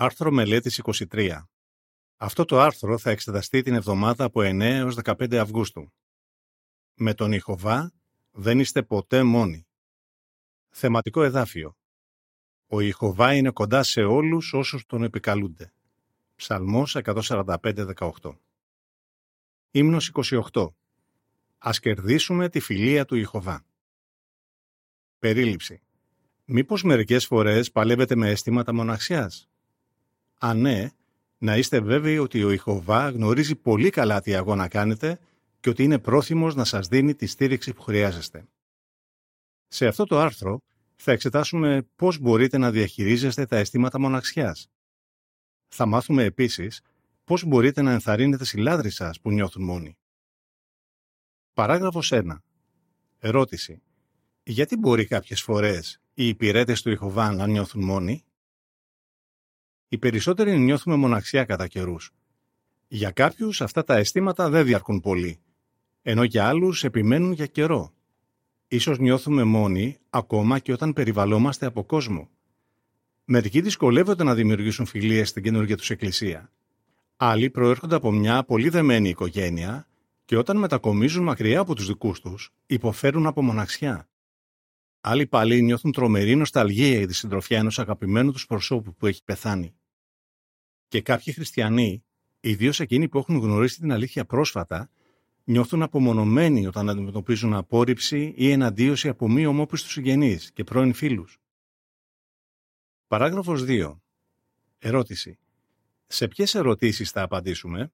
Άρθρο μελέτης 23. Αυτό το άρθρο θα εξεταστεί την εβδομάδα από 9 έως 15 Αυγούστου. Με τον Ιχωβά δεν είστε ποτέ μόνοι. Θεματικό εδάφιο. Ο Ιχωβά είναι κοντά σε όλους όσους τον επικαλούνται. Ψαλμός 145-18. Ύμνος 28. Ας κερδίσουμε τη φιλία του Ιχωβά. Περίληψη. Μήπως μερικές φορές παλεύετε με αισθήματα μοναξιάς; Αν ναι, να είστε βέβαιοι ότι ο Ιχωβά γνωρίζει πολύ καλά τι αγώνα κάνετε και ότι είναι πρόθυμος να σας δίνει τη στήριξη που χρειάζεστε. Σε αυτό το άρθρο θα εξετάσουμε πώς μπορείτε να διαχειρίζεστε τα αισθήματα μοναξιάς. Θα μάθουμε επίσης πώς μπορείτε να ενθαρρύνετε συλλάδροι σας που νιώθουν μόνοι. Παράγραφος 1. Ερώτηση. Γιατί μπορεί κάποιες φορές οι υπηρέτες του Ιχωβά να νιώθουν μόνοι; Οι περισσότεροι νιώθουμε μοναξιά κατά καιρούς. Για κάποιους αυτά τα αισθήματα δεν διαρκούν πολύ, ενώ για άλλους επιμένουν για καιρό. Ίσως νιώθουμε μόνοι ακόμα και όταν περιβαλλόμαστε από κόσμο. Μερικοί δυσκολεύονται να δημιουργήσουν φιλίες στην καινούργια τους εκκλησία. Άλλοι προέρχονται από μια πολύ δεμένη οικογένεια και όταν μετακομίζουν μακριά από τους δικούς τους, υποφέρουν από μοναξιά. Άλλοι πάλι νιώθουν τρομερή νοσταλγία για τη συντροφιά ενός αγαπημένου τους προσώπου που έχει πεθάνει. Και κάποιοι χριστιανοί, ιδίως εκείνοι που έχουν γνωρίσει την αλήθεια πρόσφατα, νιώθουν απομονωμένοι όταν αντιμετωπίζουν απόρριψη ή εναντίωση από μη ομόπιστους συγγενείς και πρώην φίλους. Παράγραφος 2. Ερώτηση. Σε ποιες ερωτήσεις θα απαντήσουμε;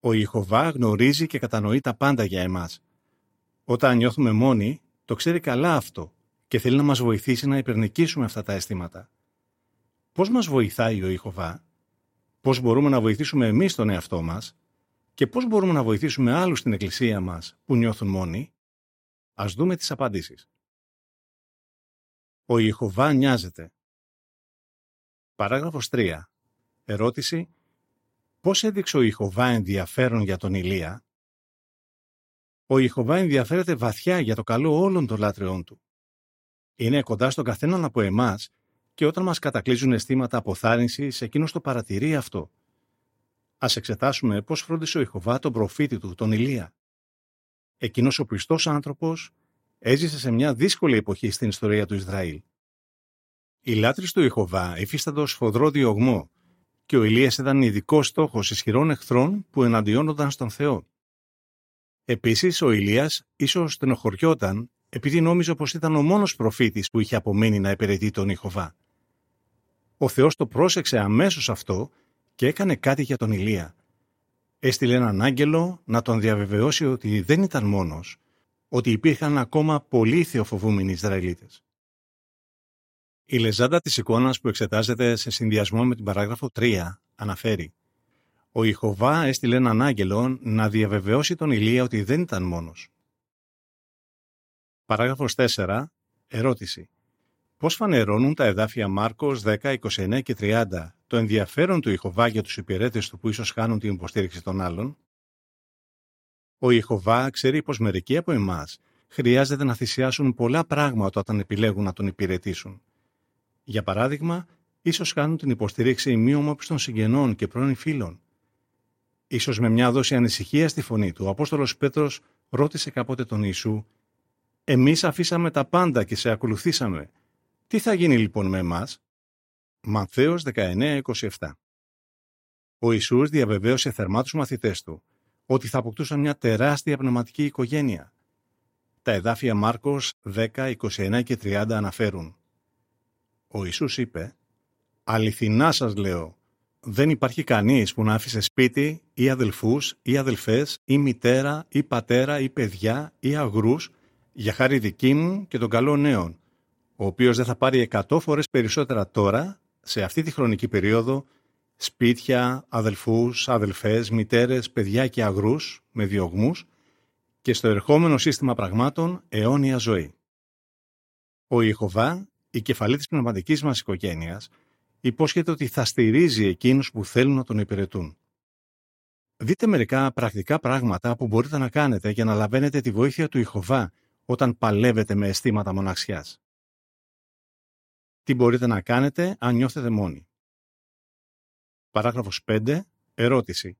Ο Ιχωβά γνωρίζει και κατανοεί τα πάντα για εμάς. Όταν νιώθουμε μόνοι, το ξέρει καλά αυτό και θέλει να μας βοηθήσει να υπερνικήσουμε αυτά τα αισθήματα. Πώς μας βοηθάει ο Ιχωβά, πώς μπορούμε να βοηθήσουμε εμείς τον εαυτό μας; Και πώς μπορούμε να βοηθήσουμε άλλους στην εκκλησία μας που νιώθουν μόνοι, ας δούμε τις απαντήσεις. Ο Ιχωβά νοιάζεται. Παράγραφος 3. Ερώτηση. Πώς έδειξε ο Ιχωβά ενδιαφέρον για τον Ηλία; Ο Ιχωβά ενδιαφέρεται βαθιά για το καλό όλων των λάτρεών του. Είναι κοντά στον καθέναν από εμάς και όταν μας κατακλείζουν αισθήματα αποθάρρυνσης, εκείνος το παρατηρεί αυτό. Ας εξετάσουμε πώς φρόντισε ο Ιχωβά τον προφήτη του, τον Ηλία. Εκείνος ο πιστός άνθρωπος έζησε σε μια δύσκολη εποχή στην ιστορία του Ισραήλ. Οι λάτρεις του Ιχωβά υφίσταντο σφοδρό διωγμό και ο Ηλίας ήταν ειδικό στόχος ισχυρών εχθρών που εναντιώνονταν στον Θεό. Επίσης, ο Ηλίας ίσως στενοχωριόταν επειδή νόμιζε πως ήταν ο μόνος προφήτης που είχε απομείνει να υπηρετεί τον Ιχωβά. Ο Θεός το πρόσεξε αμέσως αυτό και έκανε κάτι για τον Ηλία. Έστειλε έναν άγγελο να τον διαβεβαιώσει ότι δεν ήταν μόνος, ότι υπήρχαν ακόμα πολλοί θεοφοβούμενοι Ισραηλίτες. Η λεζάντα της εικόνας που εξετάζεται σε συνδυασμό με την παράγραφο 3 αναφέρει «Ο Ιχωβά έστειλε έναν άγγελο να διαβεβαιώσει τον Ηλία ότι δεν ήταν μόνος». Παράγραφος 4. Ερώτηση. Πώς φανερώνουν τα εδάφια Μάρκος 10, 29 και 30 το ενδιαφέρον του Ιχωβά για τους υπηρέτες του που ίσως χάνουν την υποστήριξη των άλλων; Ο Ιχωβά ξέρει πως μερικοί από εμάς χρειάζεται να θυσιάσουν πολλά πράγματα όταν επιλέγουν να τον υπηρετήσουν. Για παράδειγμα, ίσως χάνουν την υποστήριξη ημίωμοπιστων συγγενών και πρώην φίλων. Ίσως με μια δόση ανησυχίας στη φωνή του, ο Απόστολος Πέτρος ρώτησε κάποτε τον Ιησού εμείς αφήσαμε τα πάντα και σε ακολουθήσαμε. Τι θα γίνει λοιπόν με εμάς; Μανθαίος 19-27 Ο Ιησούς διαβεβαίωσε θερμά τους μαθητές του ότι θα αποκτούσαν μια τεράστια πνευματική οικογένεια. Τα εδάφια Μάρκος 10, 21 και 30 αναφέρουν. Ο Ιησούς είπε «Αληθινά σας λέω, δεν υπάρχει κανείς που να άφησε σπίτι ή αδελφούς ή αδελφές ή μητέρα ή πατέρα ή παιδιά ή αγρούς για χάρη δική μου και των καλών νέων, ο οποίος δεν θα πάρει εκατό φορές περισσότερα τώρα, σε αυτή τη χρονική περίοδο, σπίτια, αδελφούς, αδελφές, μητέρες, παιδιά και αγρούς με διωγμούς και στο ερχόμενο σύστημα πραγμάτων αιώνια ζωή. Ο Ιεχωβά, η κεφαλή της πνευματικής μας οικογένειας, υπόσχεται ότι θα στηρίζει εκείνους που θέλουν να τον υπηρετούν. Δείτε μερικά πρακτικά πράγματα που μπορείτε να κάνετε για να λαβαίνετε τη βοήθεια του Ιχωβά όταν παλεύετε με αισθήματα μοναξιάς. Τι μπορείτε να κάνετε αν νιώθετε μόνοι; Παράγραφος 5. Ερώτηση.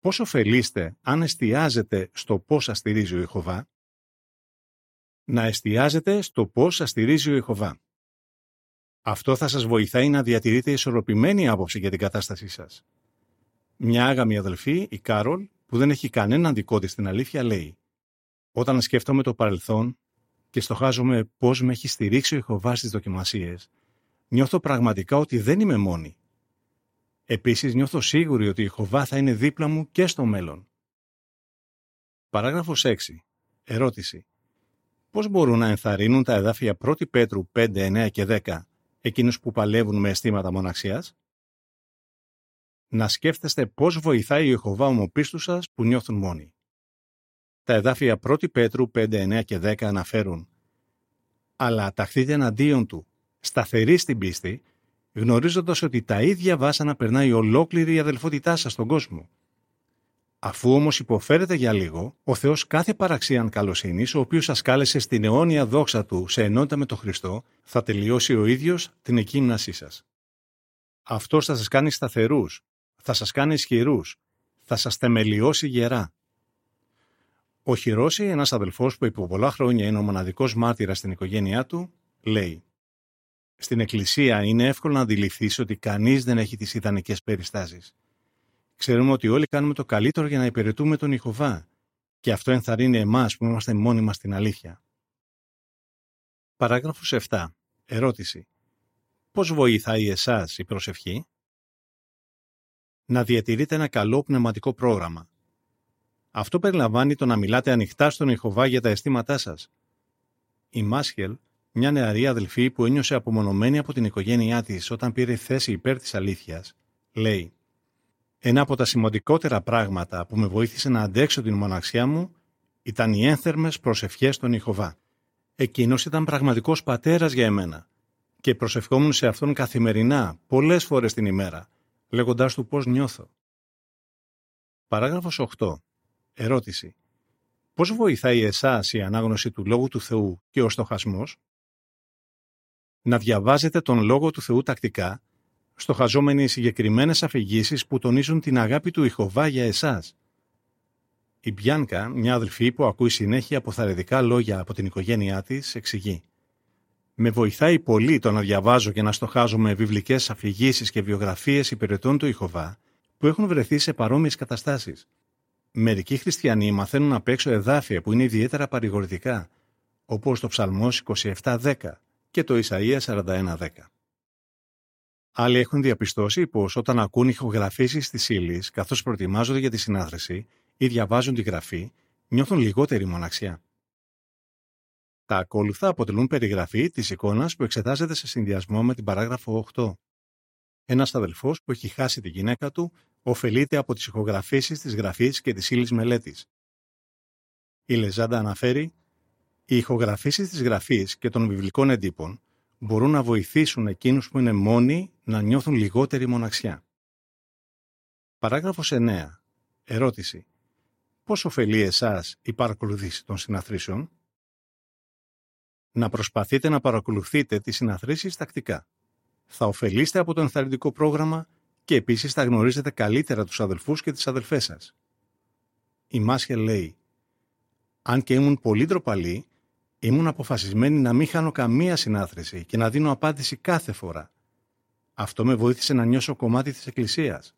Πώς ωφελείστε αν εστιάζετε στο πώς σας στηρίζει ο Ιχωβά; Να εστιάζετε στο πώς σας στηρίζει ο Ιχωβά. Αυτό θα σας βοηθάει να διατηρείτε ισορροπημένη άποψη για την κατάστασή σας. Μια άγαμη αδελφή, η Κάρολ, που δεν έχει κανέναν δικό της στην αλήθεια, λέει «Όταν σκέφτομαι το παρελθόν και στοχάζομαι πώς με έχει στηρίξει ο Ιχωβά στις δοκιμασίες, νιώθω πραγματικά ότι δεν είμαι μόνη. Επίσης νιώθω σίγουρη ότι η Ιχωβά θα είναι δίπλα μου και στο μέλλον». Παράγραφος 6. Ερώτηση. Πώς μπορούν να ενθαρρύνουν τα εδάφια 1 Πέτρου 5, 9 και 10 εκείνους που παλεύουν με αισθήματα μοναξιάς; Να σκέφτεστε πώς βοηθάει ο Ιχωβά ομοπίστου σας που νιώθουν μόνοι. Τα εδάφια 1 Πέτρου 5, 9 και 10 αναφέρουν «Αλλά ταχθείτε εναντίον του, σταθεροί στην πίστη, γνωρίζοντας ότι τα ίδια βάσανα περνάει ολόκληρη η αδελφότητά σας στον κόσμο. Αφού όμως υποφέρετε για λίγο, ο Θεός κάθε παραξίαν καλοσύνης, ο οποίος σας κάλεσε στην αιώνια δόξα του σε ενότητα με τον Χριστό, θα τελειώσει ο ίδιος την εκκίνησή σας. Αυτό θα σας κάνει σταθερούς, θα σας κάνει ισχυρούς, θα σας θεμελιώσει γερά. Ο Χιρόση, ένας αδελφός που επί πολλά χρόνια είναι ο μοναδικός μάρτυρας στην οικογένειά του, λέει: Στην Εκκλησία είναι εύκολο να αντιληφθείς ότι κανείς δεν έχει τις ιδανικές περιστάσεις. Ξέρουμε ότι όλοι κάνουμε το καλύτερο για να υπηρετούμε τον Ιχωβά και αυτό ενθαρρύνει εμάς που είμαστε μόνοι μας στην αλήθεια. Παράγραφος 7. Ερώτηση. Πώς βοηθάει εσάς η προσευχή; Να διατηρείτε ένα καλό πνευματικό πρόγραμμα. Αυτό περιλαμβάνει το να μιλάτε ανοιχτά στον Ιχωβά για τα αισθήματά σας. Η Μάσχελ, μια νεαρή αδελφή που ένιωσε απομονωμένη από την οικογένειά της όταν πήρε θέση υπέρ της αλήθειας, λέει ένα από τα σημαντικότερα πράγματα που με βοήθησε να αντέξω την μοναξιά μου ήταν οι ένθερμες προσευχές στον Ιχωβά. Εκείνος ήταν πραγματικός πατέρας για εμένα και προσευχόμουν σε αυτόν καθημερινά, πολλές φορές την ημέρα, λέγοντάς του πώς νιώθω. Παράγραφος 8. Ερώτηση. Πώς βοηθάει εσάς η ανάγνωση του Λόγου του Θεού και ο στοχασμός; Να διαβάζετε τον Λόγο του Θεού τακτικά στοχαζόμενοι συγκεκριμένες αφηγήσεις που τονίζουν την αγάπη του Ιχοβά για εσάς. Η Μπιάνκα, μια αδελφή που ακούει συνέχεια αποθαρρυντικά λόγια από την οικογένειά της, εξηγεί. Με βοηθάει πολύ το να διαβάζω και να στοχάζω με βιβλικές αφηγήσεις και βιογραφίες υπηρετών του Ιχοβά που έχουν βρεθεί σε παρόμοιες καταστάσεις. Μερικοί χριστιανοί μαθαίνουν απ' έξω εδάφια που είναι ιδιαίτερα παρηγορητικά, όπως το Ψαλμός 27.10 και το Ισαΐα 41.10. Άλλοι έχουν διαπιστώσει πως όταν ακούν ηχογραφήσεις της ύλης καθώς προετοιμάζονται για τη συνάθρηση ή διαβάζουν τη γραφή, νιώθουν λιγότερη μοναξιά. Τα ακόλουθα αποτελούν περιγραφή της εικόνας που εξετάζεται σε συνδυασμό με την παράγραφο 8. Ένας αδελφός που έχει χάσει τη γυναίκα του ωφελείται από τις ηχογραφήσεις τη γραφή και τη ύλη μελέτης. Η Λεζάντα αναφέρει: Οι ηχογραφήσεις της γραφής και των βιβλικών εντύπων μπορούν να βοηθήσουν εκείνους που είναι μόνοι να νιώθουν λιγότερη μοναξιά. Παράγραφος 9. Ερώτηση. Πώς ωφελεί εσάς η παρακολουθήση των συναθρήσεων; Να προσπαθείτε να παρακολουθείτε τις συναθρήσεις τακτικά. Θα ωφελείστε από το ενθαρρυντικό πρόγραμμα και επίσης θα γνωρίζετε καλύτερα τους αδελφούς και τις αδελφές σας. Η Μάσχε λέει «Αν και ήμουν πολύ ντροπαλή, Ήμουν αποφασισμένη να μην χάνω καμία συνάθρηση και να δίνω απάντηση κάθε φορά. Αυτό με βοήθησε να νιώσω κομμάτι της Εκκλησίας.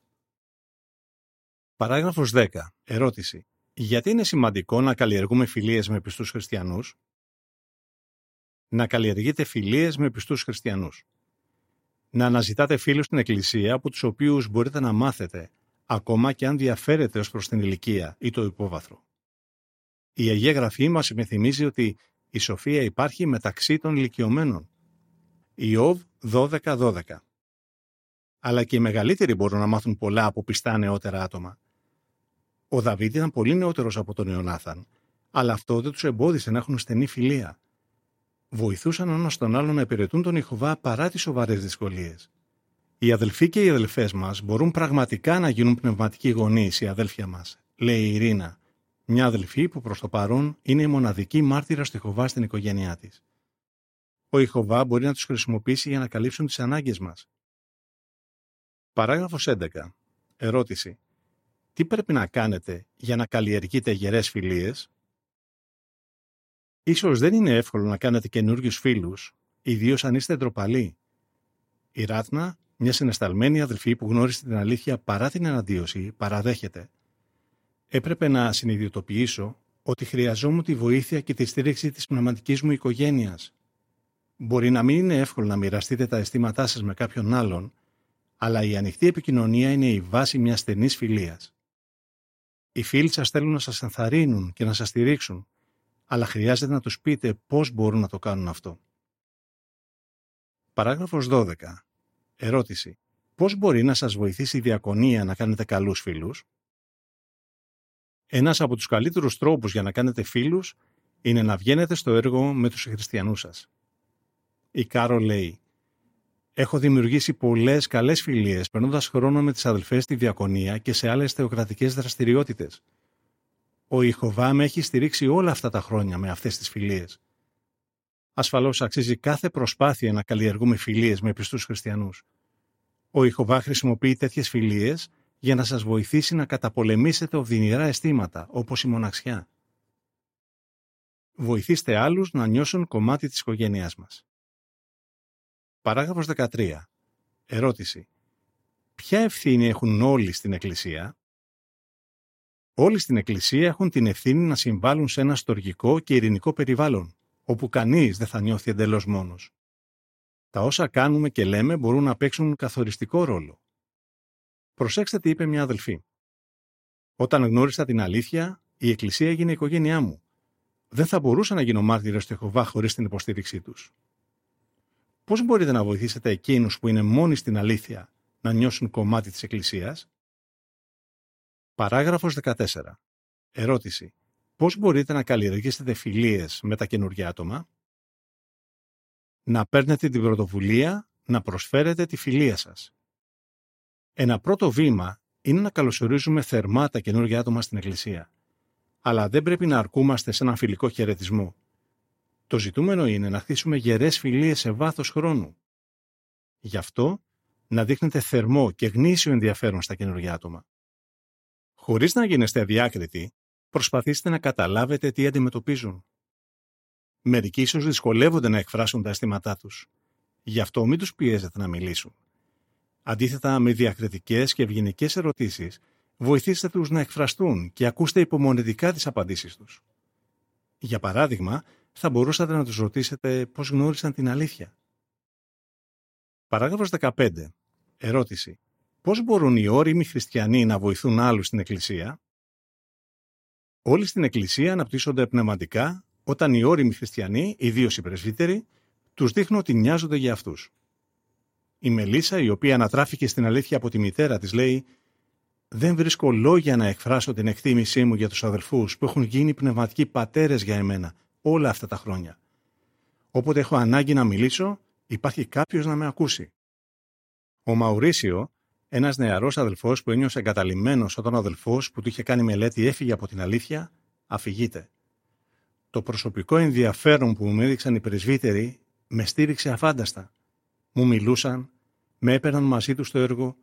Παράγραφος 10. Ερώτηση. Γιατί είναι σημαντικό να καλλιεργούμε φιλίες με πιστούς χριστιανούς; Να καλλιεργείτε φιλίες με πιστούς χριστιανούς. Να αναζητάτε φίλους στην Εκκλησία από τους οποίους μπορείτε να μάθετε, ακόμα και αν διαφέρετε ως προς την ηλικία ή το υπόβαθρο. Η Αγία Γραφή μας υπενθυμίζει ότι η σοφία υπάρχει μεταξύ των ηλικιωμένων. Ιώβ 12-12 Αλλά και οι μεγαλύτεροι μπορούν να μάθουν πολλά από πιστά νεότερα άτομα. Ο Δαβίδ ήταν πολύ νεότερος από τον Ιωνάθαν, αλλά αυτό δεν τους εμπόδισε να έχουν στενή φιλία. Βοηθούσαν ένας τον άλλον να υπηρετούν τον Ιχοβά παρά τις σοβαρές δυσκολίες. Οι αδελφοί και οι αδελφές μας μπορούν πραγματικά να γίνουν πνευματικοί γονείς, οι αδέλφια μας, λέει η Ειρήνα, μια αδελφή που προς το παρόν είναι η μοναδική μάρτυρα του Ιχοβά στην οικογένειά της. Ο Ιχοβά μπορεί να τους χρησιμοποιήσει για να καλύψουν τις ανάγκες μας. Παράγραφος 11. Ερώτηση. Τι πρέπει να κάνετε για να καλλιεργείτε γερές φιλίες; Ίσως δεν είναι εύκολο να κάνετε καινούριους φίλους, ιδίως αν είστε ντροπαλοί. Η Ράτνα, μια συναισθαλμένη αδελφή που γνώρισε την αλήθεια παρά την εναντίωση, παραδέχεται. Έπρεπε να συνειδητοποιήσω ότι χρειαζόμουν τη βοήθεια και τη στήριξη της πνευματικής μου οικογένειας. Μπορεί να μην είναι εύκολο να μοιραστείτε τα αισθήματά σας με κάποιον άλλον, αλλά η ανοιχτή επικοινωνία είναι η βάση μιας στενής φιλίας. Οι φίλοι σας θέλουν να σας ενθαρρύνουν και να σας στηρίξουν, αλλά χρειάζεται να τους πείτε πώς μπορούν να το κάνουν αυτό. Παράγραφος 12. Ερώτηση. Πώς μπορεί να σας βοηθήσει η διακονία να κάνετε καλούς φίλους; Ένας από τους καλύτερους τρόπους για να κάνετε φίλους είναι να βγαίνετε στο έργο με τους χριστιανούς σας. Η Κάρο λέει Έχω δημιουργήσει πολλές καλές φιλίες περνώντας χρόνο με τις αδελφές στη διακονία και σε άλλες θεοκρατικές δραστηριότητες. Ο Ιχοβά με έχει στηρίξει όλα αυτά τα χρόνια με αυτές τις φιλίες. Ασφαλώς αξίζει κάθε προσπάθεια να καλλιεργούμε φιλίες με πιστούς χριστιανούς. Ο Ιχοβά χρησιμοποιεί τέτοιες φιλίες για να σας βοηθήσει να καταπολεμήσετε οδυνηρά αισθήματα όπως η μοναξιά. Βοηθήστε άλλους να νιώσουν κομμάτι της οικογένειάς μας. Παράγραφος 13. Ερώτηση. Ποια ευθύνη έχουν όλοι στην Εκκλησία; Όλοι στην Εκκλησία έχουν την ευθύνη να συμβάλλουν σε ένα στοργικό και ειρηνικό περιβάλλον, όπου κανείς δεν θα νιώθει εντελώς μόνος. Τα όσα κάνουμε και λέμε μπορούν να παίξουν καθοριστικό ρόλο. Προσέξτε τι είπε μια αδελφή. Όταν γνώρισα την αλήθεια, η Εκκλησία έγινε η οικογένειά μου. Δεν θα μπορούσα να γίνω μάρτυρος του Εχοβά χωρίς την υποστήριξή τους. Πώς μπορείτε να βοηθήσετε εκείνους που είναι μόνοι στην αλήθεια να νιώσουν κομμάτι της Εκκλησίας; Παράγραφος 14. Ερώτηση. Πώς μπορείτε να καλλιεργήσετε φιλίες με τα καινούργια άτομα; Να παίρνετε την πρωτοβουλία να προσφέρετε τη φιλία σας. Ένα πρώτο βήμα είναι να καλωσορίζουμε θερμά τα καινούργια άτομα στην Εκκλησία. Αλλά δεν πρέπει να αρκούμαστε σε έναν φιλικό χαιρετισμό. Το ζητούμενο είναι να χτίσουμε γερές φιλίες σε βάθος χρόνου. Γι' αυτό, να δείχνετε θερμό και γνήσιο ενδιαφέρον στα καινούργια άτομα. Χωρίς να γίνεστε αδιάκριτοι, προσπαθήστε να καταλάβετε τι αντιμετωπίζουν. Μερικοί ίσως δυσκολεύονται να εκφράσουν τα αισθήματά τους. Γι' αυτό μην τους πιέζετε να μιλήσουν. Αντίθετα με διακριτικές και ευγενικές ερωτήσεις, βοηθήστε τους να εκφραστούν και ακούστε υπομονετικά τις απαντήσεις τους. Για παράδειγμα, θα μπορούσατε να τους ρωτήσετε πώς γνώρισαν την αλήθεια. Παράγραφος 15. Ερώτηση. Πώς μπορούν οι όριμοι χριστιανοί να βοηθούν άλλους στην Εκκλησία; Όλοι στην Εκκλησία αναπτύσσονται πνευματικά όταν οι όριμοι χριστιανοί, ιδίως οι πρεσβύτεροι, τους δείχνουν ότι νοιάζονται για αυτούς. Η Μελίσσα, η οποία ανατράφηκε στην αλήθεια από τη μητέρα της, λέει «Δεν βρίσκω λόγια να εκφράσω την εκτίμησή μου για τους αδελφούς που έχουν γίνει πνευματικοί πατέρες για εμένα όλα αυτά τα χρόνια. Όποτε έχω ανάγκη να μιλήσω, υπάρχει κάποιος να με ακούσει. Ο Μαουρίσιο, ένας νεαρός αδελφός που ένιωσε εγκαταλειμμένος όταν ο αδελφός που του είχε κάνει μελέτη έφυγε από την αλήθεια, αφηγείται. Το προσωπικό ενδιαφέρον που μου έδειξαν οι πρεσβύτεροι με στήριξε αφάνταστα. Μου μιλούσαν, με έπαιρναν μαζί τους στο έργο,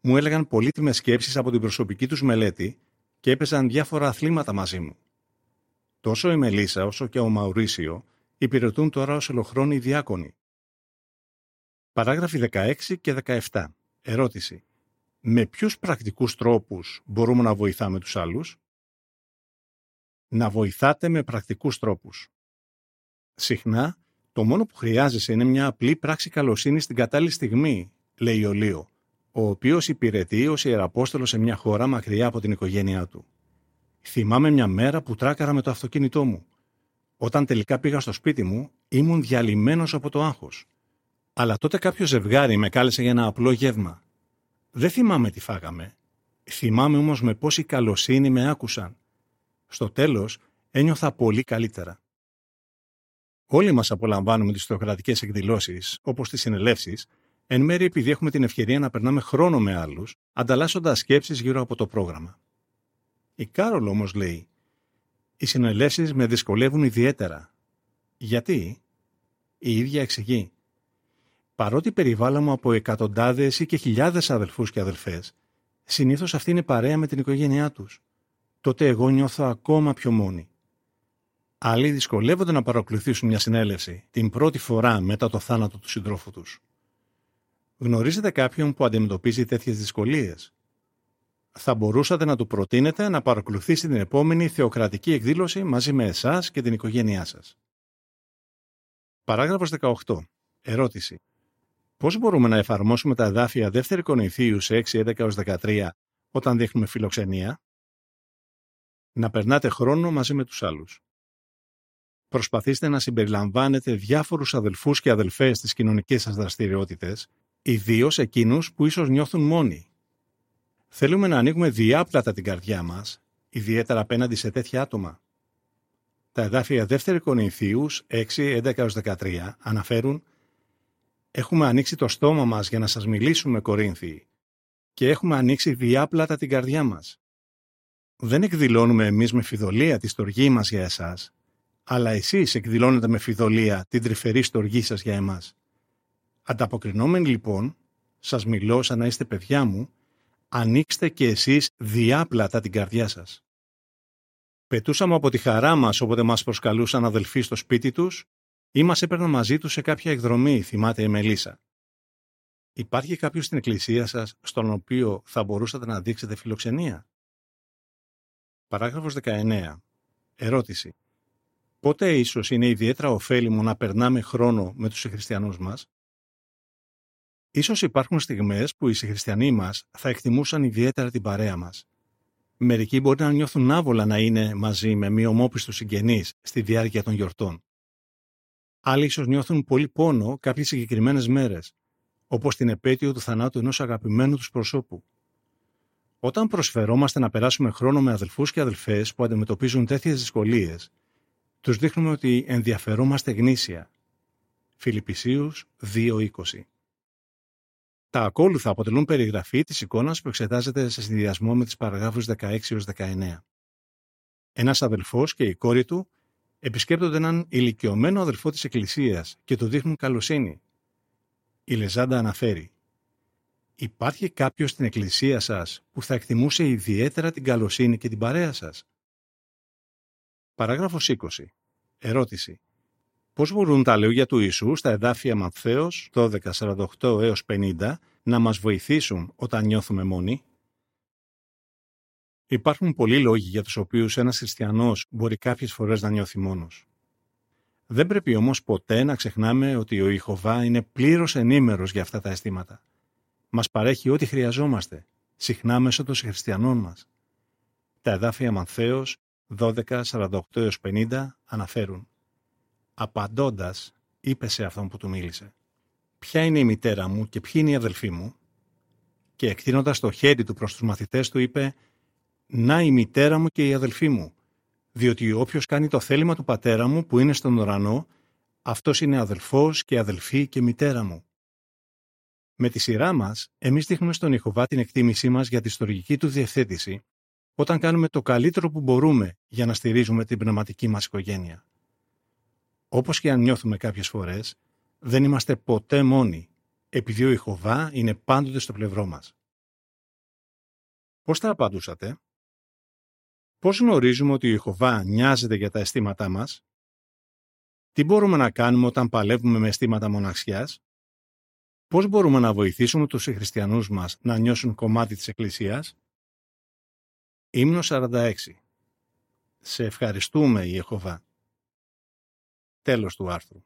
μου έλεγαν πολύτιμες σκέψεις από την προσωπική τους μελέτη και έπαιζαν διάφορα αθλήματα μαζί μου. Τόσο η Μελίσσα όσο και ο Μαουρίσιο υπηρετούν τώρα ως ολοχρόνιοι διάκονοι. Παράγραφοι 16 και 17. Ερώτηση. Με ποιους πρακτικούς τρόπους μπορούμε να βοηθάμε τους άλλους; Να βοηθάτε με πρακτικούς τρόπους. Συχνά, το μόνο που χρειάζεσαι είναι μια απλή πράξη καλοσύνης στην κατάλληλη στιγμή, λέει ο Λίο, ο οποίος υπηρετεί ως ιεραπόστολος σε μια χώρα μακριά από την οικογένειά του. Θυμάμαι μια μέρα που τράκαρα με το αυτοκίνητό μου. Όταν τελικά πήγα στο σπίτι μου, ήμουν διαλυμένος από το άγχος. Αλλά τότε κάποιος ζευγάρι με κάλεσε για ένα απλό γεύμα. Δεν θυμάμαι τι φάγαμε. Θυμάμαι όμως με πόση καλοσύνη με άκουσαν. Στο τέλος, ένιωθα πολύ καλύτερα. Όλοι μας απολαμβάνουμε τις θεοκρατικές εκδηλώσεις, όπως τις συνελεύσεις, εν μέρει επειδή έχουμε την ευκαιρία να περνάμε χρόνο με άλλους, ανταλλάσσοντας σκέψεις γύρω από το πρόγραμμα. Η Κάρολ όμως λέει «Οι συνελεύσεις με δυσκολεύουν ιδιαίτερα». Γιατί; Η ίδια εξηγεί Παρότι περιβάλλομαι από εκατοντάδες ή και χιλιάδες αδελφούς και αδελφές, συνήθως αυτή είναι παρέα με την οικογένειά τους. Τότε εγώ νιώθω ακόμα πιο μόνη. Άλλοι δυσκολεύονται να παρακολουθήσουν μια συνέλευση την πρώτη φορά μετά το θάνατο του συντρόφου τους. Γνωρίζετε κάποιον που αντιμετωπίζει τέτοιες δυσκολίες; Θα μπορούσατε να του προτείνετε να παρακολουθήσει την επόμενη θεοκρατική εκδήλωση μαζί με εσάς και την οικογένειά σας. Παράγραφος 18. Ερώτηση. Πώς μπορούμε να εφαρμόσουμε τα εδάφια 2 Κορινθίου 6, 11 13 όταν δείχνουμε φιλοξενία; Να περνάτε χρόνο μαζί με τους άλλους. Προσπαθήστε να συμπεριλαμβάνετε διάφορους αδελφούς και αδελφές στις κοινωνικές σας δραστηριότητες, ιδίως εκείνους που ίσως νιώθουν μόνοι. Θέλουμε να ανοίγουμε διάπλατα την καρδιά μας, ιδιαίτερα απέναντι σε τέτοια άτομα. Τα εδάφια 2 Κορινθίους 6, 11-13 αναφέρουν «Έχουμε ανοίξει το στόμα μας για να σας μιλήσουμε, Κορίνθιοι, και έχουμε ανοίξει διάπλατα την καρδιά μας. Δεν εκδηλώνουμε εμείς με φιδωλία τη στοργή μας για εσάς, αλλά εσείς εκδηλώνετε με φιδωλία την τρυφερή στοργή σας για εμάς. Ανταποκρινόμενοι λοιπόν, σας μιλώ σαν να είστε παιδιά μου, ανοίξτε και εσείς διάπλατα την καρδιά σας. Πετούσαμε από τη χαρά μας όποτε μας προσκαλούσαν αδελφοί στο σπίτι τους ή μας έπαιρναν μαζί τους σε κάποια εκδρομή, θυμάται η Μελίσσα. Υπάρχει κάποιος στην εκκλησία σας στον οποίο θα μπορούσατε να δείξετε φιλοξενία; Παράγραφος 19. Ερώτηση. Πότε ίσως είναι ιδιαίτερα ωφέλιμο να περνάμε χρόνο με τους χριστιανούς μας; Ίσως υπάρχουν στιγμές που οι χριστιανοί μας θα εκτιμούσαν ιδιαίτερα την παρέα μας. Μερικοί μπορεί να νιώθουν άβολα να είναι μαζί με μη ομόπιστου συγγενείς στη διάρκεια των γιορτών. Άλλοι ίσως νιώθουν πολύ πόνο κάποιες συγκεκριμένες μέρες, όπως την επέτειο του θανάτου ενός αγαπημένου τους προσώπου. Όταν προσφερόμαστε να περάσουμε χρόνο με αδελφούς και αδελφές που αντιμετωπίζουν τέτοιες δυσκολίες, τους δείχνουμε ότι ενδιαφερόμαστε γνήσια. Φιλιππισίους 2.20 τα ακόλουθα αποτελούν περιγραφή της εικόνας που εξετάζεται σε συνδυασμό με τις παραγράφους 16 19. Ένας αδελφός και η κόρη του επισκέπτονται έναν ηλικιωμένο αδελφό της Εκκλησίας και του δείχνουν καλοσύνη. Η Λεζάντα αναφέρει «Υπάρχει κάποιος στην Εκκλησία σας που θα εκτιμούσε ιδιαίτερα την καλοσύνη και την παρέα σας» Παράγραφος 20. Ερώτηση. Πώς μπορούν τα λόγια του Ιησού στα εδάφια Μαθαίος 12, 48 έως 50 να μας βοηθήσουν όταν νιώθουμε μόνοι; Υπάρχουν πολλοί λόγοι για τους οποίους ένας χριστιανός μπορεί κάποιες φορές να νιώθει μόνος. Δεν πρέπει όμως ποτέ να ξεχνάμε ότι ο Ιχωβά είναι πλήρως ενήμερος για αυτά τα αισθήματα. Μας παρέχει ό,τι χρειαζόμαστε, συχνά μέσω των χριστιανών μας. Τα εδάφια Μανθαίος 12, 48 έως 50 αναφέρουν Απαντώντας, είπε σε αυτόν που του μίλησε «Ποια είναι η μητέρα μου και ποιοι είναι οι αδελφοί μου» και εκτείνοντας το χέρι του προς τους μαθητές του είπε «Να η μητέρα μου και οι αδελφοί μου, διότι όποιος κάνει το θέλημα του πατέρα μου που είναι στον ουρανό, αυτός είναι αδελφός και αδελφή και μητέρα μου». Με τη σειρά μας, εμείς δείχνουμε στον Ιχωβά την εκτίμησή μας για τη στοργική του διευθέτηση όταν κάνουμε το καλύτερο που μπορούμε για να στηρίζουμε την πνευματική μας οικογένεια. Όπως και αν νιώθουμε κάποιες φορές, δεν είμαστε ποτέ μόνοι, επειδή ο Ιχωβά είναι πάντοτε στο πλευρό μας. Πώς θα απαντούσατε; Πώς γνωρίζουμε ότι ο Ιχωβά νοιάζεται για τα αισθήματά μας; Τι μπορούμε να κάνουμε όταν παλεύουμε με αισθήματα μοναξιάς; Πώς μπορούμε να βοηθήσουμε τους χριστιανούς μας να νιώσουν κομμάτι της Εκκλησίας; Ύμνο 46 Σε ευχαριστούμε, Ιεχωβά. Τέλος του άρθρου.